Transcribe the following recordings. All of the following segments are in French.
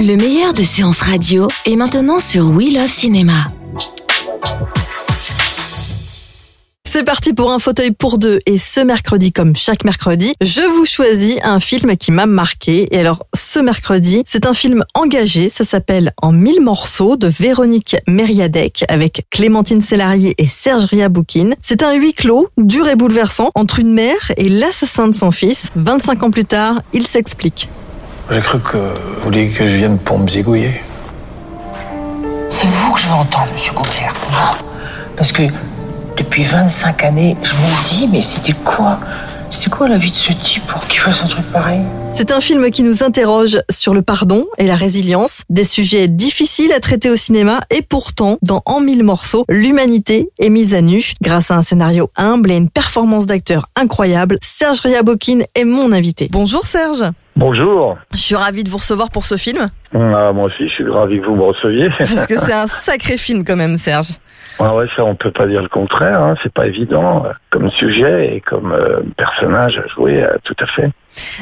Le meilleur de séances radio est maintenant sur We Love Cinéma. C'est parti pour un fauteuil pour deux et ce mercredi comme chaque mercredi, je vous choisis un film qui m'a marqué et alors ce mercredi, c'est un film engagé, ça s'appelle En mille morceaux de Véronique Mériadec avec Clémentine Sélarié et Serge Riaboukine. C'est un huis clos, dur et bouleversant entre une mère et l'assassin de son fils. 25 ans plus tard, il s'explique. J'ai cru que vous vouliez que je vienne pour me zigouiller. C'est vous que je veux entendre, monsieur Gobert. Vous. Parce que depuis 25 années, je me dis, mais c'était quoi? C'était quoi la vie de ce type pour qu'il fasse un truc pareil? C'est un film qui nous interroge sur le pardon et la résilience, des sujets difficiles à traiter au cinéma et pourtant, dans En mille morceaux, l'humanité est mise à nu. Grâce à un scénario humble et une performance d'acteur incroyable, Serge Riaboukine est mon invité. Bonjour Serge Bonjour. Je suis ravie de vous recevoir pour ce film, Ah, moi aussi, je suis ravi que vous me receviez. parce que c'est un sacré film quand même Serge. Ah ouais, ça, on peut pas dire le contraire. Hein. C'est pas évident euh, comme sujet et comme euh, personnage à jouer, euh, tout à fait.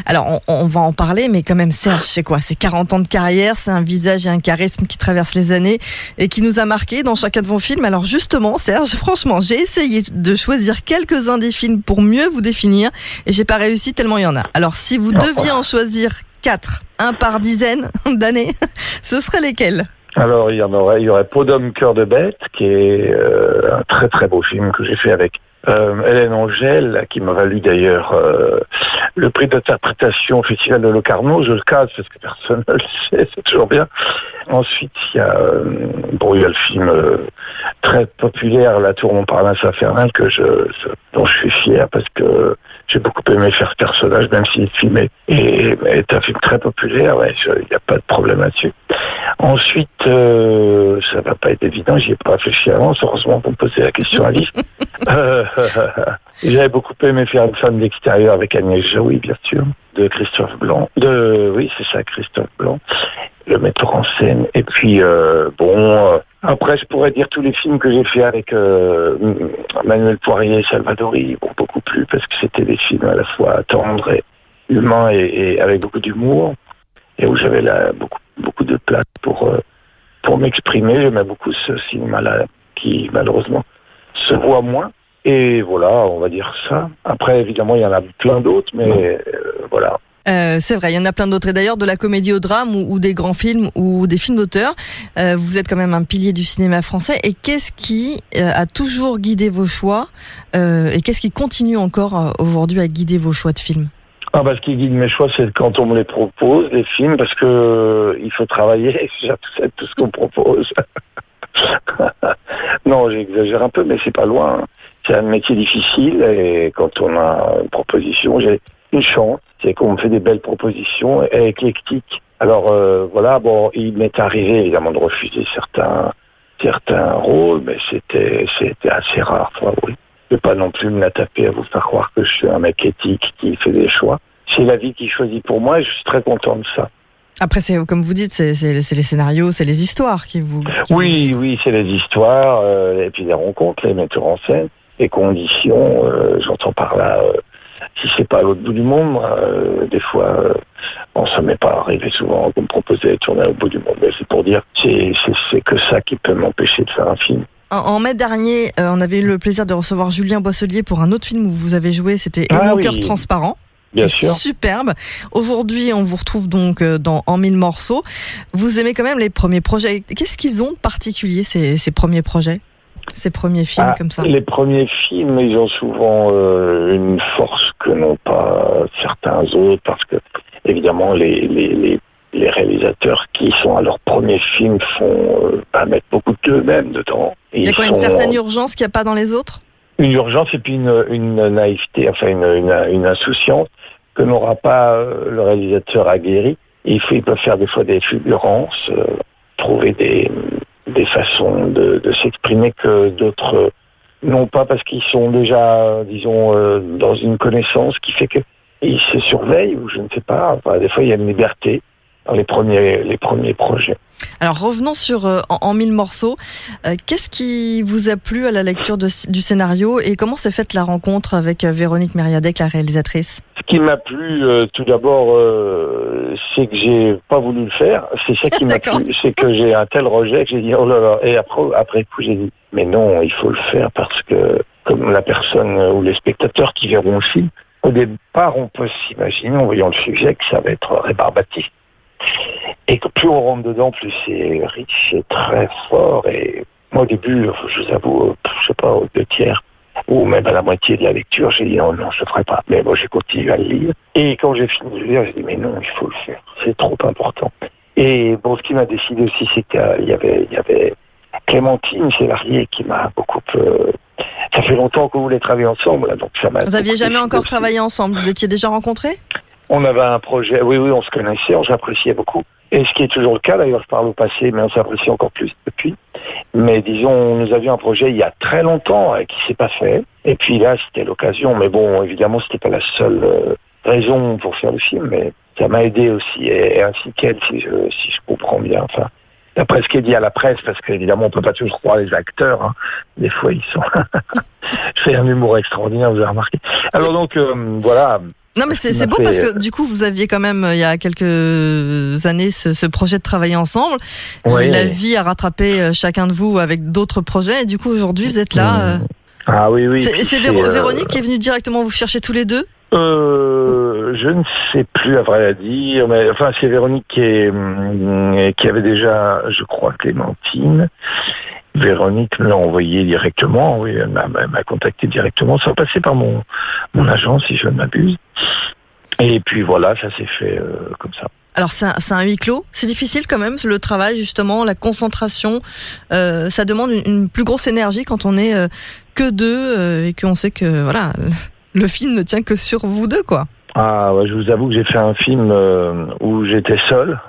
Alors, on, on va en parler, mais quand même, Serge, c'est quoi? C'est 40 ans de carrière, c'est un visage et un charisme qui traversent les années et qui nous a marqué dans chacun de vos films. Alors, justement, Serge, franchement, j'ai essayé de choisir quelques-uns des films pour mieux vous définir et j'ai pas réussi tellement il y en a. Alors, si vous deviez en choisir quatre, un par dizaine d'années, ce serait lesquels? Alors, il y en aurait, il y aurait d'homme, cœur de bête, qui est euh, un très très beau film que j'ai fait avec euh, Hélène Angèle, qui m'a valu d'ailleurs euh, le prix d'interprétation au Festival de Locarno. Je le casse parce que personne ne le sait, c'est toujours bien. Ensuite, il y a, euh, bon, le film euh, très populaire, La Tour Montparnasse infernale, que je- dont je suis fier parce que j'ai beaucoup aimé faire ce personnage, même si le film est, est, est un film très populaire. Il n'y a pas de problème là-dessus. Ensuite, euh, ça va pas être évident, j'y ai pas réfléchi avant, heureusement pour me poser la question à Alice. J'avais beaucoup aimé faire une femme d'extérieur avec Agnès Jaoui, bien sûr, de Christophe Blanc. De, oui, c'est ça, Christophe Blanc, le metteur en scène. Et puis, euh, bon, euh, après, je pourrais dire tous les films que j'ai fait avec euh, Manuel Poirier et Salvadori, bon, beaucoup plus, parce que c'était des films à la fois tendres et humains et, avec beaucoup d'humour, et où j'avais beaucoup, beaucoup de place pour, pour m'exprimer. J'aimais beaucoup ce cinéma-là, qui malheureusement se voit moins. Et voilà, on va dire ça. Après, évidemment, il y en a plein d'autres, mais euh, voilà. Euh, c'est vrai, il y en a plein d'autres. Et d'ailleurs, de la comédie au drame ou, ou des grands films ou des films d'auteur, euh, vous êtes quand même un pilier du cinéma français. Et qu'est-ce qui euh, a toujours guidé vos choix et qu'est-ce qui continue encore aujourd'hui à guider vos choix de films? Ah, bah, ce qui guide mes choix, c'est quand on me les propose, les films, parce que il faut travailler, j'accepte tout ce qu'on propose. non, j'exagère un peu, mais c'est pas loin. C'est un métier difficile et quand on a une proposition, j'ai une chance, c'est qu'on me fait des belles propositions et éclectiques. Alors euh, voilà, bon, il m'est arrivé évidemment de refuser certains certains rôles, mais c'était c'était assez rare, oui. Je vais pas non plus me la taper à vous faire croire que je suis un mec éthique qui fait des choix. C'est la vie qui choisit pour moi et je suis très content de ça. Après, c'est comme vous dites, c'est les scénarios, c'est les histoires qui vous. qui Oui, oui, c'est les histoires, euh, et puis les rencontres, les metteurs en scène, les conditions, euh, j'entends par là, euh, si c'est pas à l'autre bout du monde, moi, euh, des fois, bon, ça m'est pas arrivé souvent de me proposer de tourner au bout du monde, mais c'est pour dire, c'est que ça qui peut m'empêcher de faire un film. En, mai dernier, on avait eu le plaisir de recevoir Julien Boisselier pour un autre film où vous avez joué, c'était Et Ah mon oui. cœur transparent. Bien Et sûr. Superbe. Aujourd'hui, on vous retrouve donc dans En mille morceaux. Vous aimez quand même les premiers projets. Qu'est-ce qu'ils ont de particulier, ces, ces premiers projets? Ces premiers films Ah, comme ça Les premiers films, ils ont souvent euh, une force que n'ont pas certains autres, parce que évidemment les, les, les, les réalisateurs qui sont à leur premier film font euh, bah, mettre beaucoup d'eux-mêmes dedans. Il y a quoi, une certaine urgence qu'il n'y a pas dans les autres? une urgence et puis une, une naïveté, enfin une, une, une insouciance. que n'aura pas euh, le réalisateur aguerri. Il, faut, il peut faire des fois des fulgurances, euh, trouver des, des façons de, s'exprimer que d'autres euh, n'ont pas parce qu'ils sont déjà, disons, euh, dans une connaissance qui fait qu'ils se surveillent ou je ne sais pas. Des fois, il y a une liberté dans les premiers, les premiers projets. Alors revenons sur euh, en, en mille morceaux. Euh, Qu'est-ce qui vous a plu à la lecture de- du scénario et comment s'est faite la rencontre avec euh, Véronique Mériadec, la réalisatrice? Ce qui m'a plu, euh, tout d'abord, c'est que j'ai pas voulu le faire. C'est ça qui m'a plu, c'est que j'ai un tel rejet que j'ai dit oh là là. Et après, après coup, j'ai dit mais non, il faut le faire parce que comme la personne ou les spectateurs qui verront le film, au départ, on peut s'imaginer en voyant le sujet que ça va être rébarbatif. Et que plus on rentre dedans, plus c'est riche et très fort. Et moi, au début, je vous avoue, euh, je sais pas, aux deux tiers, ou même à la moitié de la lecture, j'ai dit non, non, je ne ferai pas. Mais moi, j'ai continué à le lire. Et quand j'ai fini de le lire, j'ai dit mais non, il faut le faire. C'est trop important. Et bon, ce qui m'a décidé aussi, c'est qu'il y avait, il y avait Clémentine Célarier qui m'a beaucoup. euh, ça fait longtemps vous voulez travailler ensemble, là, donc ça m'a. Vous aviez beaucoup jamais encore aussi. travaillé ensemble? Vous étiez déjà rencontrés? On avait un projet, oui, oui, on se connaissait, on s'appréciait beaucoup. Et ce qui est toujours le cas, d'ailleurs, je parle au passé, mais on s'apprécie encore plus depuis. Mais disons, nous avions un projet il y a très longtemps euh, qui s'est pas fait. Et puis là, c'était l'occasion. Mais bon, évidemment, c'était pas la seule euh, raison pour faire le film, mais ça m'a aidé aussi, et, ainsi qu'elle, si je, comprends bien. Enfin, d'après ce qui est dit à la presse, parce qu'évidemment, on peut pas toujours croire les acteurs. hein. Des fois, ils sont. fais un humour extraordinaire, vous avez remarqué. Alors donc, euh, voilà. Non mais c'est beau parce que du coup vous aviez quand même euh, il y a quelques années ce, ce projet de travailler ensemble. Oui. La vie a rattrapé euh, chacun de vous avec d'autres projets et du coup aujourd'hui vous êtes là. euh, Ah oui, oui. C'est Véro- euh, Véronique qui est venue directement vous chercher tous les deux? Euh, je ne sais plus à vrai dire, mais enfin c'est Véronique qui, est, hum, qui avait déjà, je crois, Clémentine. Véronique me l'a envoyé directement, oui, elle m'a elle m'a contacté directement, ça a passé par mon, mon agent si je ne m'abuse. Et puis voilà, ça s'est fait euh, comme ça. Alors c'est un, huis clos. C'est difficile quand même le travail justement, la concentration. Euh, ça demande une, une plus grosse énergie quand on est euh, que deux et qu'on sait que voilà le film ne tient que sur vous deux quoi. Ah ouais, je vous avoue que j'ai fait un film où j'étais seul.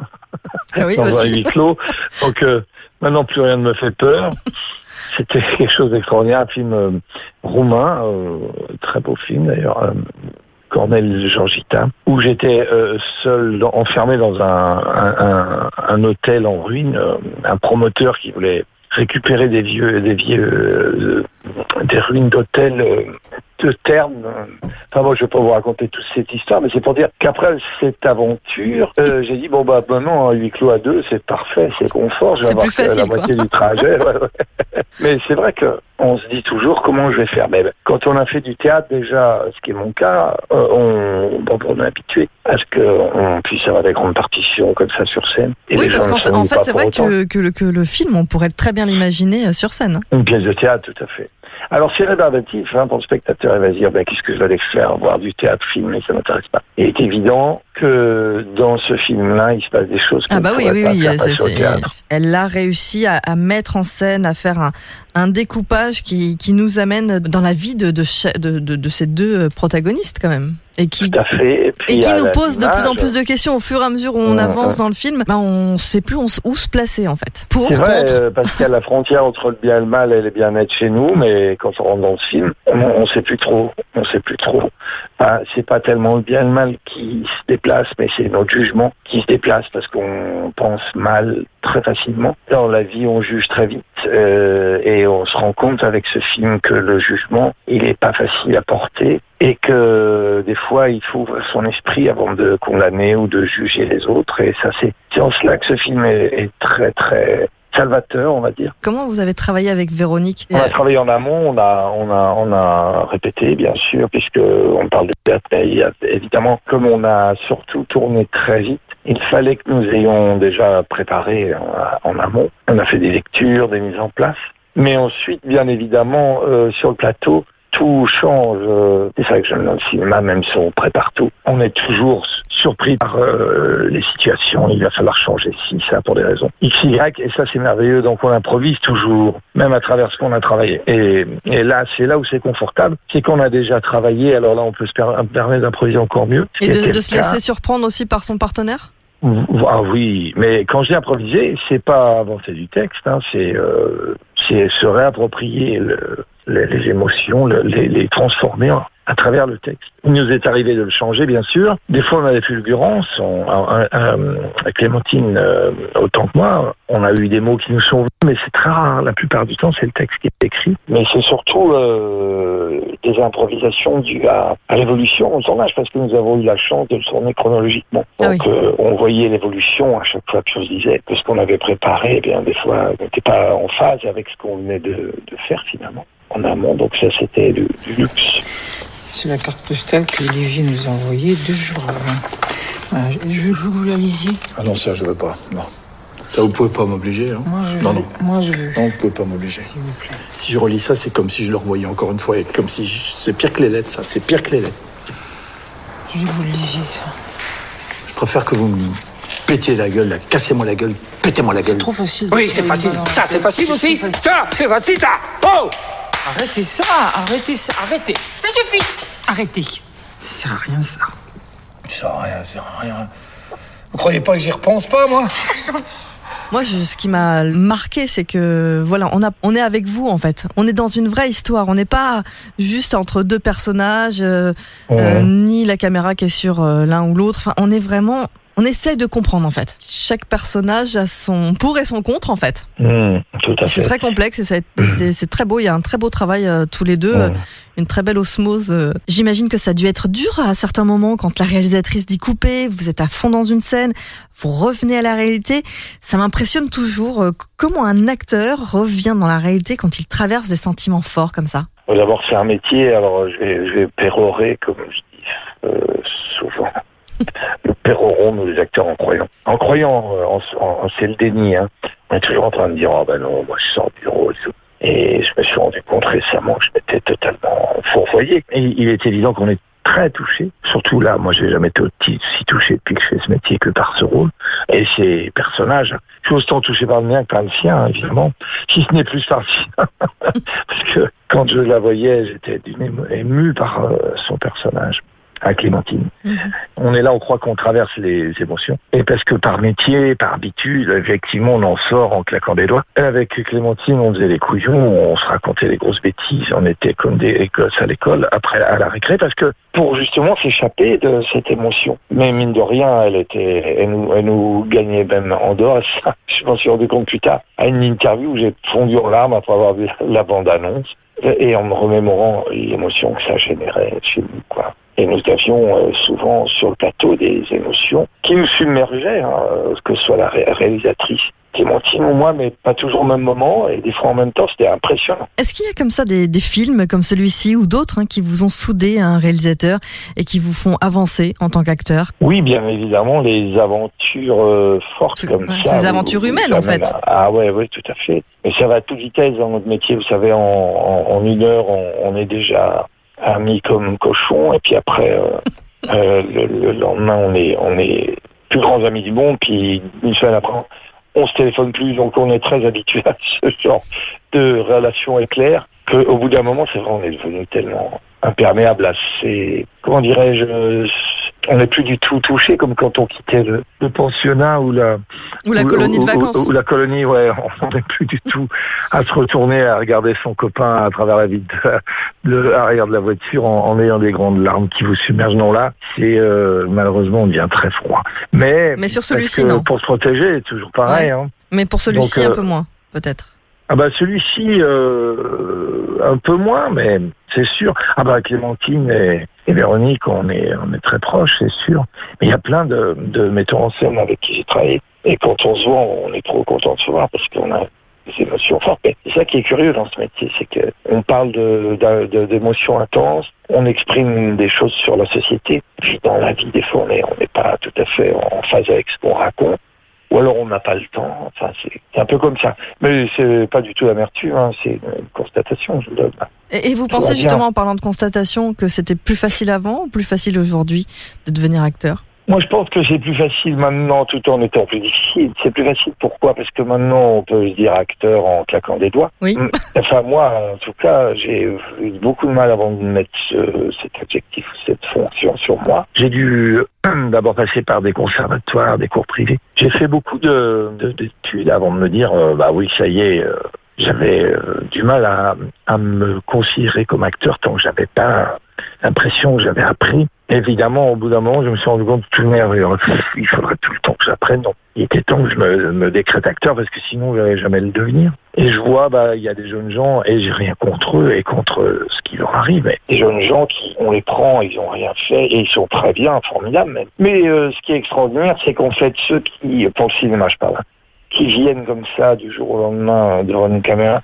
Ah oui dans un huis clos. Donc maintenant plus rien ne me fait peur. C'était quelque chose d'extraordinaire, un film roumain, très beau film d'ailleurs, euh, Cornel Georgita, où j'étais euh, seul, enfermé dans un, hôtel en ruine, euh, un promoteur qui voulait récupérer des vieux, des vieux, euh, des ruines d'hôtels terme. Enfin moi je vais pas vous raconter toute cette histoire, mais c'est pour dire qu'après cette aventure, euh, j'ai dit bon bah maintenant huis clos à deux c'est parfait, c'est confort, je vais avoir facile, la moitié du trajet. ouais, ouais. Mais c'est vrai que on se dit toujours comment je vais faire? Mais quand on a fait du théâtre déjà, ce qui est mon cas, euh, on, bon, on est habitué à ce qu'on puisse avoir des grandes partitions comme ça sur scène. Et Oui parce qu'en ne fait, c'est vrai que, que, le, que le film on pourrait très bien l'imaginer euh, sur scène. Une pièce de théâtre, tout à fait. Alors c'est rébarbatif hein, pour le spectateur, il va se dire ben, qu'est-ce que je vais aller faire, voir du théâtre filmé, ça m'intéresse pas. Il est évident que dans ce film-là, il se passe des choses Ah bah ne oui, oui, oui. elle a réussi à, à mettre en scène, à faire un, un découpage qui, qui nous amène dans la vie de, de, de, de, de ces deux euh, protagonistes quand même. Et qui, Tout à fait. Et, puis, qui nous pose de plus en plus de questions au fur et à mesure où on Ouais, avance ouais. dans le film. Ben on sait plus où se placer en fait. Pour, C'est vrai, contre. euh, parce qu'il y a la frontière entre le bien et le mal et le bien-être chez nous, mais quand on rentre dans le film, on, on sait plus trop. On sait plus trop. C'est pas tellement le bien et le mal qui se déplace, mais c'est notre jugement qui se déplace parce qu'on pense mal très facilement. Dans la vie, on juge très vite euh, et on se rend compte avec ce film que le jugement, il est pas facile à porter et que des fois, il faut son esprit avant de condamner ou de juger les autres. Et ça, c'est en cela que ce film est très, très salvateur, on va dire. Comment vous avez travaillé avec Véronique On a travaillé en amont, on a, on a, on a répété, bien sûr, puisque on parle de théâtre, mais il y a- évidemment, comme on a surtout tourné très vite, il fallait que nous ayons déjà préparé en, en amont. On a fait des lectures, des mises en place. Mais ensuite, bien évidemment, euh, sur le plateau, tout change. euh, C'est ça que j'aime dans le cinéma, même si on prépare tout. On est toujours surpris par euh, les situations. Il va falloir changer ci, ça pour des raisons X, Y, et ça c'est merveilleux. Donc on improvise toujours, même à travers ce qu'on a travaillé. Et, et là, c'est là où c'est confortable, c'est qu'on a déjà travaillé. Alors là, on peut se per- permettre d'improviser encore mieux. Et de, se laisser surprendre aussi par son partenaire? Ah oui, mais quand je dis improviser, c'est pas inventer du texte, hein, c'est euh, c'est se réapproprier le- les, les émotions, le- les, les transformer en- à travers le texte. Il nous est arrivé de le changer, bien sûr. Des fois, on a des fulgurances. On, un- un- un- Clémentine, euh, autant que moi, on a eu des mots qui nous sont venus, mais c'est très rare. La plupart du temps, c'est le texte qui est écrit. Mais c'est surtout euh, des improvisations dues à, à l'évolution au tournage, parce que nous avons eu la chance de le tourner chronologiquement. Ah Donc, euh, on voyait l'évolution à chaque fois que je disais que ce qu'on avait préparé, eh bien, des fois, n'était pas en phase avec ce qu'on venait de, de faire finalement en amont. Donc ça, c'était du, du luxe. C'est la carte postale que Olivier nous a envoyée deux jours avant. Voilà, je je veux que vous la lisiez. Ah non, ça, je veux pas. Non. Ça, vous pouvez pas m'obliger. Hein. Moi, je non, veux. non. Moi, je veux. Non, vous pouvez pas m'obliger. S'il vous plaît. Si je relis ça, c'est comme si je le revoyais encore une fois. Et comme si je- c'est pire que les lettres, ça. C'est pire que les lettres. Je veux que vous le lisiez, ça. Je préfère que vous me pétiez la gueule, là. cassez-moi la gueule, pétez-moi la gueule. Trop facile. Oui, c'est facile. Ça, c'est facile aussi. Ça, c'est facile, ça. Oh Arrêtez ça, arrêtez ça, arrêtez. Ça suffit. Arrêtez. Ça sert à rien, ça. Ça sert à rien, ça sert à rien. Vous croyez pas que j'y repense pas, moi? Moi, je- ce qui m'a marqué, c'est que voilà, on a, on est avec vous en fait. On est dans une vraie histoire. On n'est pas juste entre deux personnages, euh, euh, ni la caméra qui est sur euh, l'un ou l'autre. Enfin, on est vraiment, on essaie de comprendre en fait. Chaque personnage a son pour et son contre en fait. Mmh, C'est très complexe et c'est- très beau. Il y a un très beau travail euh, tous les deux, euh, une très belle osmose. euh. J'imagine que ça a dû être dur à certains moments quand la réalisatrice dit couper, vous êtes à fond dans une scène, vous revenez à la réalité. Ça m'impressionne toujours comment un acteur revient dans la réalité quand il traverse des sentiments forts comme ça. D'abord, c'est un métier, alors je vais, je vais pérorer, comme je dis souvent. Pérorons, nous les acteurs, en croyant. En croyant, euh, en, c'est le déni. Hein. On est toujours en train de dire, oh ben non, moi je sors du rôle. et je me suis rendu compte récemment que je m'étais totalement fourvoyé. Il est évident qu'on est très touché. Surtout là, moi j'ai jamais été si touché depuis que je fais ce métier que par ce rôle. Et ces personnages, je suis autant touché par le mien que par le sien, hein, évidemment. Si ce n'est plus par le sien. Parce que quand je la voyais, j'étais ému par euh, son personnage, à Clémentine. On est là, on croit qu'on traverse les émotions. Et parce que par métier, par habitude, effectivement, on en sort en claquant des doigts. Avec Clémentine, on faisait les couillons, on se racontait des grosses bêtises, on était comme des gosses à l'école, après à la récré, parce que pour justement s'échapper de cette émotion. Mais mine de rien, elle était, elle nous, elle nous gagnait même en dehors. Ça, je m'en suis rendu compte plus tard, à une interview où j'ai fondu en larmes après avoir vu la bande-annonce et en me remémorant l'émotion que ça générait chez nous, quoi. Et nous avions euh, souvent sur le plateau des émotions qui nous submergeaient, hein, euh, que ce soit la ré- réalisatrice Clémentine ou moi, mais pas toujours au même moment, et des fois en même temps, c'était impressionnant. Est-ce qu'il y a comme ça des, des films comme celui-ci ou d'autres hein, qui vous ont soudé à un réalisateur et qui vous font avancer en tant qu'acteur? Oui, bien évidemment, les aventures euh, fortes comme ouais, ça. ces aventures humaines, en fait. à- Ah ouais, oui, tout à fait. Mais ça va à toute vitesse dans notre métier. Vous savez, en, en- en une heure, on, on est déjà amis comme cochon, et puis après, euh, euh, le, le lendemain, on est, on est plus grands amis du monde, puis une semaine après, on se téléphone plus, donc on est très habitué à ce genre de relation éclair qu'au bout d'un moment, c'est vrai, on est devenu tellement imperméable à ces, comment dirais-je, on n'est plus du tout touché comme quand on quittait le, le pensionnat ou la ou la colonie de ou- vacances ou la colonie, ouais, on n'est plus du tout à se retourner à regarder son copain à travers la vitre de, de l'arrière de la voiture en, en ayant des grandes larmes qui vous submergent. Non, là, c'est euh, malheureusement on devient très froid. Mais, Mais sur celui-ci, non. Pour se protéger, toujours pareil. Ouais. Hein. Mais pour celui-ci, Donc, euh, un peu moins, peut-être. Ah bah celui-ci euh, un peu moins, mais c'est sûr. Ah bah Clémentine et, et Véronique, on est très proches, c'est sûr. Mais il y a plein de, metteurs en scène avec qui j'ai travaillé. Et quand on se voit, on est trop content de se voir parce qu'on a des émotions fortes. C'est ça qui est curieux dans ce métier, c'est que on parle d'émotions intenses, on exprime des choses sur la société. Puis dans la vie, des fois, on n'est pas tout à fait en phase avec ce qu'on raconte. Ou alors on n'a pas le temps. Enfin, c'est un peu comme ça. Mais c'est pas du tout l'amertume, hein, c'est une constatation, je donne. Et, et vous Tout pensez justement, en parlant de constatation, que c'était plus facile avant ou plus facile aujourd'hui de devenir acteur? Moi, je pense que c'est plus facile maintenant, tout en étant plus difficile. C'est plus facile. Pourquoi? Parce que maintenant, on peut se dire acteur en claquant des doigts. Oui. Mm. Enfin, moi, en tout cas, j'ai eu beaucoup de mal avant de mettre ce- cet adjectif, cette fonction sur moi. J'ai dû euh, d'abord passer par des conservatoires, des cours privés. J'ai fait beaucoup de de- d'études avant de me dire, euh, bah oui, ça y est. euh, j'avais euh, du mal à, à me considérer comme acteur tant que j'avais pas l'impression que j'avais appris. Évidemment, au bout d'un moment, je me suis rendu compte que tout merveilleux. Il faudrait tout le temps que j'apprenne. Il était temps que je me, décrète acteur parce que sinon, je n'allais jamais le devenir. Et je vois, bah, il y a des jeunes gens et j'ai rien contre eux et contre ce qui leur arrive. Des jeunes gens qui, on les prend, ils ont rien fait et ils sont très bien, formidables même. Mais euh, ce qui est extraordinaire, c'est qu'en fait, ceux qui, pour le cinéma, je parle, qui viennent comme ça du jour au lendemain euh, devant une caméra,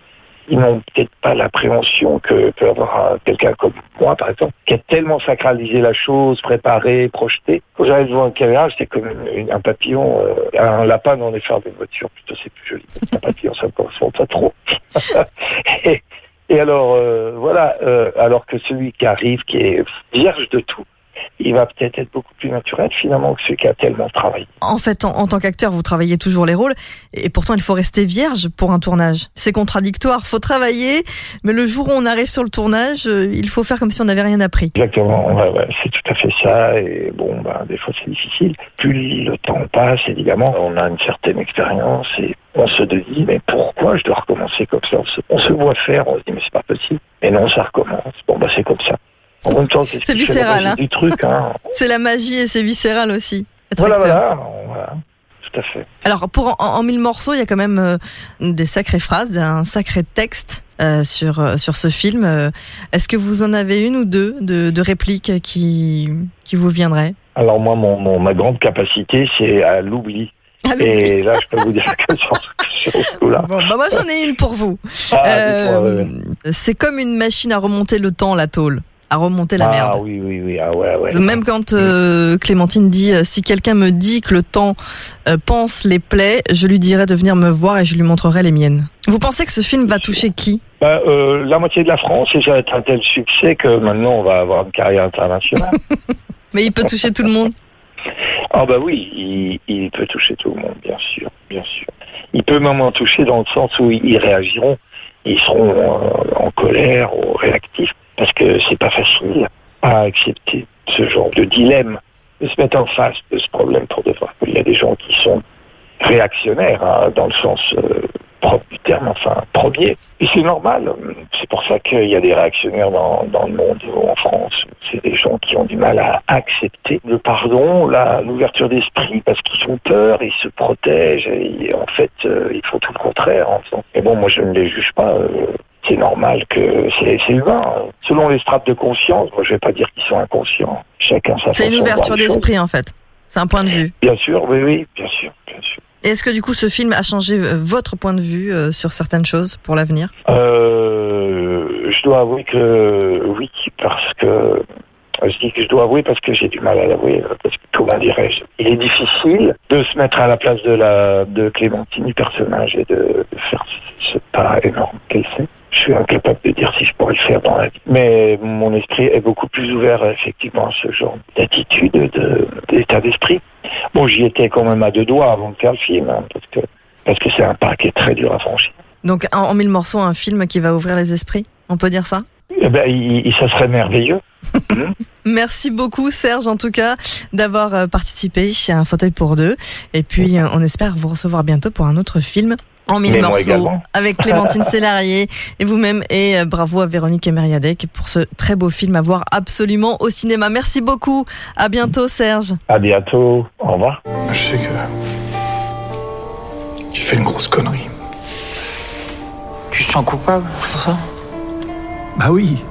ils n'ont peut-être pas l'appréhension que peut avoir quelqu'un comme moi, par exemple, qui a tellement sacralisé la chose, préparé, projeté. Quand j'arrive devant une caméra, j'étais comme un papillon, euh, un lapin dans les phares d'une voiture. Plutôt, c'est plus joli. Un papillon, ça ne correspond pas trop. et, et alors, euh, voilà, euh, alors que celui qui arrive, qui est vierge de tout, il va peut-être être beaucoup plus naturel finalement que celui qui a tellement travaillé. En fait, en, en tant qu'acteur, vous travaillez toujours les rôles, et pourtant il faut rester vierge pour un tournage. C'est contradictoire, faut travailler, mais le jour où on arrive sur le tournage, euh, il faut faire comme si on n'avait rien appris. Exactement, ouais, ouais, c'est tout à fait ça. Et bon, ben, des fois c'est difficile. Plus le temps passe, évidemment, on a une certaine expérience et on se dit, mais pourquoi je dois recommencer comme ça? On se, on se voit faire, on se dit, mais c'est pas possible. Et non, ça recommence. Bon, bah c'est comme ça. En même temps, c'est viscéral, hein. du truc. Hein. C'est la magie et c'est viscéral aussi. voilà, voilà, voilà, tout à fait. Alors pour en, en mille morceaux, il y a quand même euh, des sacrées phrases, un sacré texte euh, sur euh, sur ce film. Est-ce que vous en avez une ou deux de, de répliques qui qui vous viendraient? Alors moi, mon, mon- ma grande capacité, c'est à l'oubli. Et là, je peux vous dire que sur, sur ce coup-là. Bon, bah moi j'en ai une pour vous. Ah, Euh, dites-moi, ouais, ouais. c'est comme une machine à remonter le temps, la tôle, à remonter la ah merde. oui, oui, oui, ah ouais, ouais. Même quand euh, Clémentine dit euh, si quelqu'un me dit que le temps euh, pense les plaies, je lui dirai de venir me voir et je lui montrerai les miennes. Vous pensez que ce film va toucher qui? Bah, la moitié de la France et ça va être un tel succès que maintenant on va avoir une carrière internationale. Mais il peut toucher tout le monde. ah bah oui, il, il peut toucher tout le monde, bien sûr, bien sûr. Il peut même en toucher dans le sens où ils réagiront, ils seront euh, en colère ou réactifs, parce que c'est pas facile à accepter ce genre de dilemme, de se mettre en face de ce problème pour de vrai. Il y a des gens qui sont réactionnaires, hein, dans le sens euh, propre du terme, enfin premier. Et c'est normal. C'est pour ça qu'il y a des réactionnaires dans, le monde en France. C'est des gens qui ont du mal à accepter le pardon, l'ouverture d'esprit, parce qu'ils ont peur, ils se protègent. Et en fait, euh, ils font tout le contraire. Mais bon, moi, je ne les juge pas. euh, c'est normal que c'est humain. Selon les strates de conscience, moi, je vais pas dire qu'ils sont inconscients. Chacun sa C'est une ouverture d'esprit en fait. C'est un point de vue. Bien sûr, oui, oui, bien sûr, bien sûr. Est-ce que du coup ce film a changé euh, votre point de vue euh, sur certaines choses pour l'avenir? Euh, je dois avouer que oui, parce que je dis que je dois avouer parce que j'ai du mal à l'avouer, euh, parce que comment dirais-je, il est difficile de se mettre à la place de la de Clémentine du personnage et de, de faire ce pas énorme qu'elle fait. Je suis incapable de dire si je pourrais le faire dans la vie. Mais mon esprit est beaucoup plus ouvert effectivement à ce genre d'attitude, de- d'état d'esprit. Bon, j'y étais quand même à deux doigts avant de faire le film, hein, parce que parce que c'est un pas qui est très dur à franchir. Donc en, en mille morceaux, un film qui va ouvrir les esprits On peut dire ça? Eh ben, il, il- ça serait merveilleux. Merci beaucoup Serge en tout cas d'avoir euh, participé à un fauteuil pour deux. Et puis euh, on espère vous recevoir bientôt pour un autre film en mille Mais morceaux avec Clémentine Sélarié et vous-même et euh, bravo à Véronique Emeriadec pour ce très beau film à voir absolument au cinéma. Merci beaucoup. À bientôt Serge. À bientôt. Au revoir. Je sais que. J'ai fait une grosse connerie. Tu te sens coupable pour ça? Bah oui.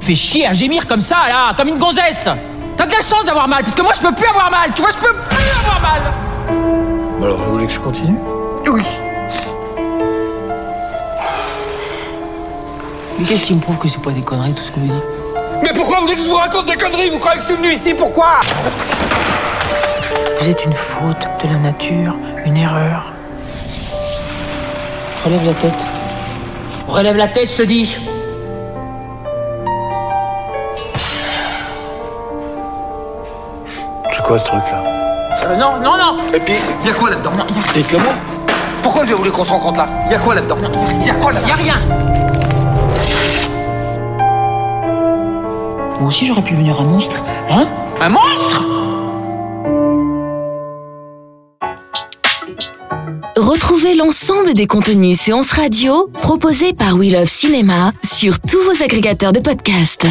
Fais chier à gémir comme ça, là, comme une gonzesse T'as de la chance d'avoir mal, parce que moi je peux plus avoir mal, tu vois, je peux plus avoir mal alors, vous voulez que je continue? Oui. Mais qu'est-ce qui me prouve que c'est pas des conneries tout ce que vous dites Mais pourquoi vous voulez que je vous raconte des conneries? Vous croyez que je suis venu ici Pourquoi Vous êtes une faute de la nature, une erreur. Relève la tête. Relève la tête, je te dis. Tu quoi ce truc-là? Euh, non, non, non. Et puis, y a quoi là-dedans? Dites-le-moi. Pourquoi j'ai voulu qu'on se rencontre là? Y a quoi là-dedans? Y a quoi là Y a rien Moi aussi, j'aurais pu devenir un monstre. Hein Un monstre Retrouvez l'ensemble des contenus séances radio proposés par We Love Cinéma sur tous vos agrégateurs de podcasts.